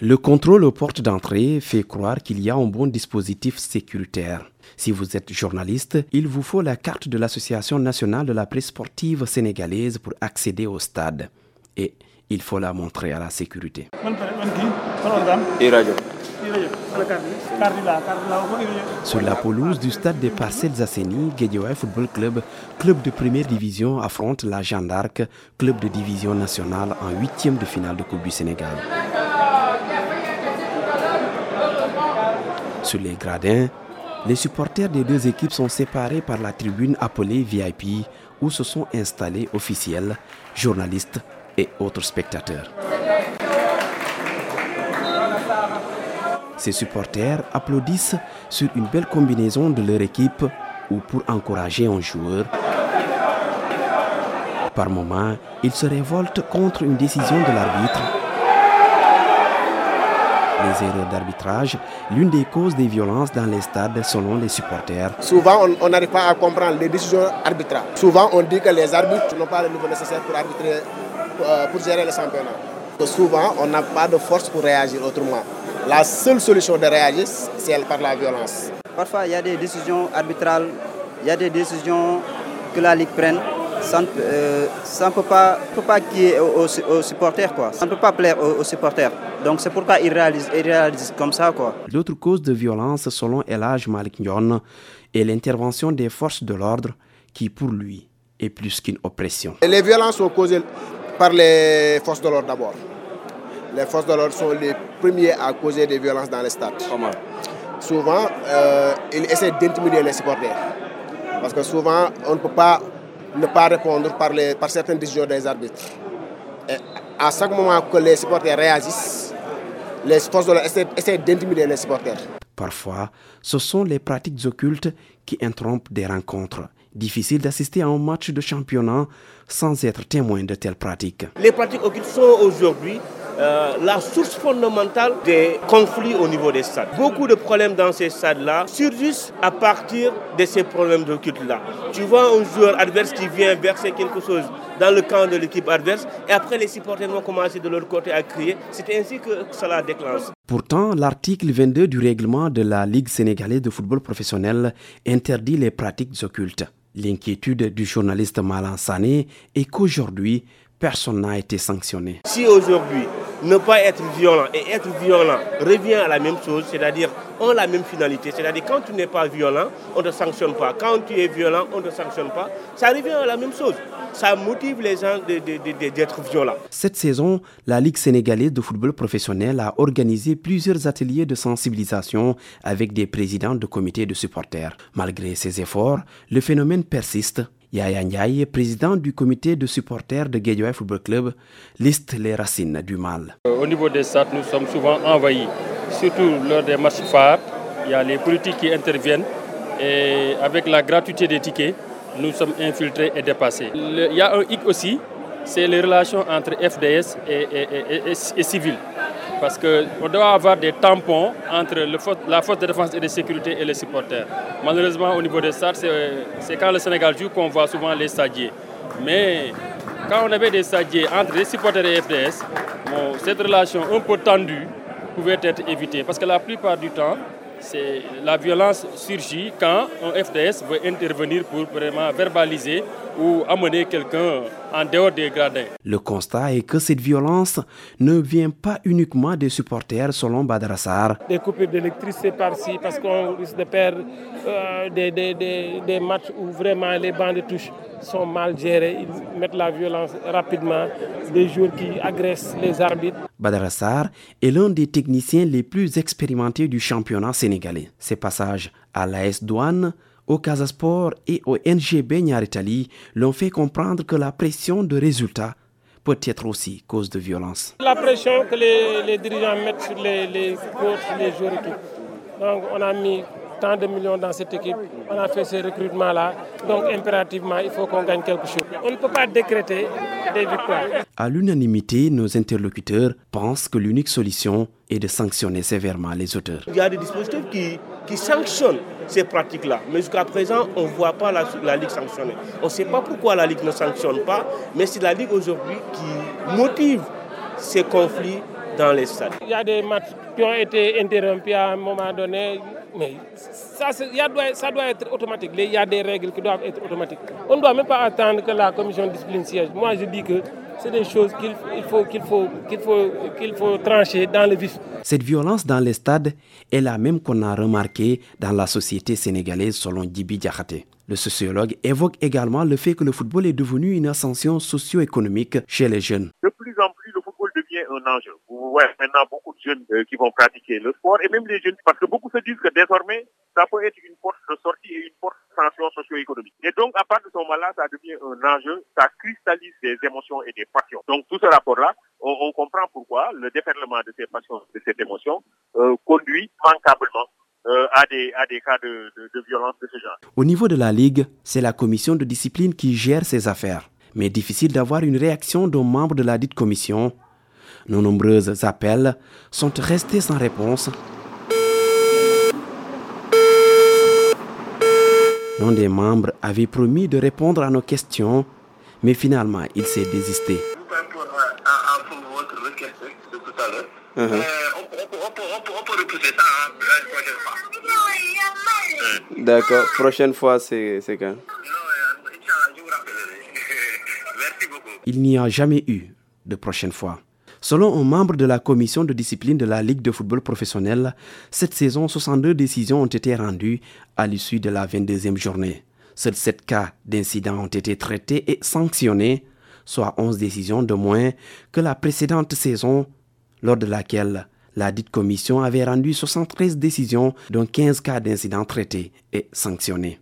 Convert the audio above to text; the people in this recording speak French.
Le contrôle aux portes d'entrée fait croire qu'il y a un bon dispositif sécuritaire. Si vous êtes journaliste, il vous faut la carte de l'Association nationale de la presse sportive sénégalaise pour accéder au stade. Et il faut la montrer à la sécurité. Sur la pelouse du stade des Parcelles Asseni, Guédioué Football Club, club de première division, affronte la Jeanne d'Arc, club de division nationale en huitième de finale de Coupe du Sénégal. Sur les gradins, les supporters des deux équipes sont séparés par la tribune appelée VIP où se sont installés officiels, journalistes et autres spectateurs. Ces supporters applaudissent sur une belle combinaison de leur équipe ou pour encourager un joueur. Par moments, ils se révoltent contre une décision de l'arbitre. Les erreurs d'arbitrage, l'une des causes des violences dans les stades selon les supporters. Souvent, on n'arrive pas à comprendre les décisions arbitrales. Souvent, on dit que les arbitres n'ont pas le niveau nécessaire pour arbitrer, euh, pour gérer le championnat. souvent, on n'a pas de force pour réagir autrement. La seule solution de réagir, c'est par la violence. Parfois, il y a des décisions arbitrales, il y a des décisions que la Ligue prenne. Ça ne, euh, peut pas, peut pas aux, supporters. Quoi. Ça ne peut pas plaire aux, supporters. Donc c'est pourquoi ils réalisent, ils réalisent comme ça. L'autre cause de violence, selon Elage Malik Nyon, est l'intervention des forces de l'ordre qui, pour lui, est plus qu'une oppression. les violences sont causées par les forces de l'ordre d'abord les forces de l'ordre sont les premiers à causer des violences dans les stades. Comment Souvent, euh, ils essaient d'intimider les supporters. Parce que souvent, on ne peut pas ne pas répondre par, les, par certaines décisions des arbitres. Et à chaque moment que les supporters réagissent, les forces de l'ordre essaient, d'intimider les supporters. Parfois, ce sont les pratiques occultes qui interrompent des rencontres. Difficile d'assister à un match de championnat sans être témoin de telles pratiques. Les pratiques occultes sont aujourd'hui euh, la source fondamentale des conflits au niveau des stades. Beaucoup de problèmes dans ces stades-là surgissent à partir de ces problèmes de culte-là. Tu vois un joueur adverse qui vient verser quelque chose dans le camp de l'équipe adverse et après les supporters vont commencer de leur côté à crier. C'est ainsi que cela déclenche. Pourtant, l'article 22 du règlement de la Ligue sénégalaise de football professionnel interdit les pratiques occultes. L'inquiétude du journaliste Malan Sané est qu'aujourd'hui, personne n'a été sanctionné. Si aujourd'hui, ne pas être violent et être violent revient à la même chose, c'est-à-dire ont la même finalité. C'est-à-dire quand tu n'es pas violent, on ne te sanctionne pas. Quand tu es violent, on ne te sanctionne pas. Ça revient à la même chose. Ça motive les gens d'être violents. Cette saison, la Ligue sénégalaise de football professionnel a organisé plusieurs ateliers de sensibilisation avec des présidents de comités de supporters. Malgré ces efforts, le phénomène persiste Yaya Ndiaye, président du comité de supporters de Guédioué Football Club, liste les racines du mal. Euh, au niveau des stades, nous sommes souvent envahis, surtout lors des matchs phares. Il y a les politiques qui interviennent et avec la gratuité des tickets, nous sommes infiltrés et dépassés. il y a un hic aussi, c'est les relations entre FDS et civils parce qu'on doit avoir des tampons entre la force de défense et de sécurité et les supporters. Malheureusement, au niveau des stades, c'est quand le Sénégal joue qu'on voit souvent les stadiers. Mais quand on avait des stadiers entre les supporters et les FDS, cette relation un peu tendue pouvait être évitée. Parce que la plupart du temps, la violence surgit quand un FDS veut intervenir pour vraiment verbaliser ou amener quelqu'un en dehors des gradins. Le constat est que cette violence ne vient pas uniquement des supporters selon Badarassar. Des coupures d'électricité par-ci parce qu'on risque de perdre euh, des, des, des, des, matchs où vraiment les bancs de touche sont mal gérés. Ils mettent la violence rapidement. Des joueurs qui agressent les arbitres. Badarassar est l'un des techniciens les plus expérimentés du championnat sénégalais. Ses passages à l'AS Douane au Casasport et au NGB Niaritali l'ont fait comprendre que la pression de résultats peut être aussi cause de violence. La pression que les, dirigeants mettent sur les, les coachs, les joueurs et tout. Donc on a mis tant de millions dans cette équipe, on a fait ce recrutement-là. Donc impérativement, il faut qu'on gagne quelque chose. On ne peut pas décréter des victoires. À l'unanimité, nos interlocuteurs pensent que l'unique solution est de sanctionner sévèrement les auteurs. Il y a des dispositifs qui, qui sanctionnent ces pratiques-là. Mais jusqu'à présent, on ne voit pas la, Ligue sanctionner. On ne sait pas pourquoi la Ligue ne sanctionne pas, mais c'est la Ligue aujourd'hui qui motive ces conflits dans les stades. Il y a des matchs qui ont été interrompus à un moment donné, mais ça, doit être automatique. Il y a des règles qui doivent être automatiques. On ne doit même pas attendre que la commission discipline siège. Moi, je dis que c'est des choses qu'il faut, qu'il faut, qu'il faut, qu'il faut trancher dans le vif. Cette violence dans les stades est la même qu'on a remarqué dans la société sénégalaise selon Dibi Diakhaté. Le sociologue évoque également le fait que le football est devenu une ascension socio-économique chez les jeunes. De plus en plus, le football devient un enjeu. Vous voyez maintenant beaucoup de jeunes euh, qui vont pratiquer le sport et même les jeunes, parce que beaucoup se disent que désormais, ça peut être une porte de sortie et une porte d'ascension socio-économique. Et donc, à partir de ce moment-là, ça devient un enjeu, ça cristallise des émotions et des passions. Donc, tout ce rapport-là, on, comprend pourquoi le déferlement de ces passions, de cette émotion, euh, conduit manquablement euh, à, des, à des cas de, violence de ce genre. Au niveau de la Ligue, c'est la commission de discipline qui gère ces affaires. Mais difficile d'avoir une réaction d'un membre de la dite commission. Nos nombreux appels sont restés sans réponse. L'un des membres avait promis de répondre à nos questions, mais finalement il s'est désisté. D'accord. Prochaine fois, c'est quand? Il n'y a jamais eu de prochaine fois. Selon un membre de la commission de discipline de la Ligue de football professionnel, cette saison, 62 décisions ont été rendues à l'issue de la 22e journée. Seuls 7 cas d'incidents ont été traités et sanctionnés, soit 11 décisions de moins que la précédente saison, lors de laquelle la dite commission avait rendu 73 décisions, dont 15 cas d'incidents traités et sanctionnés.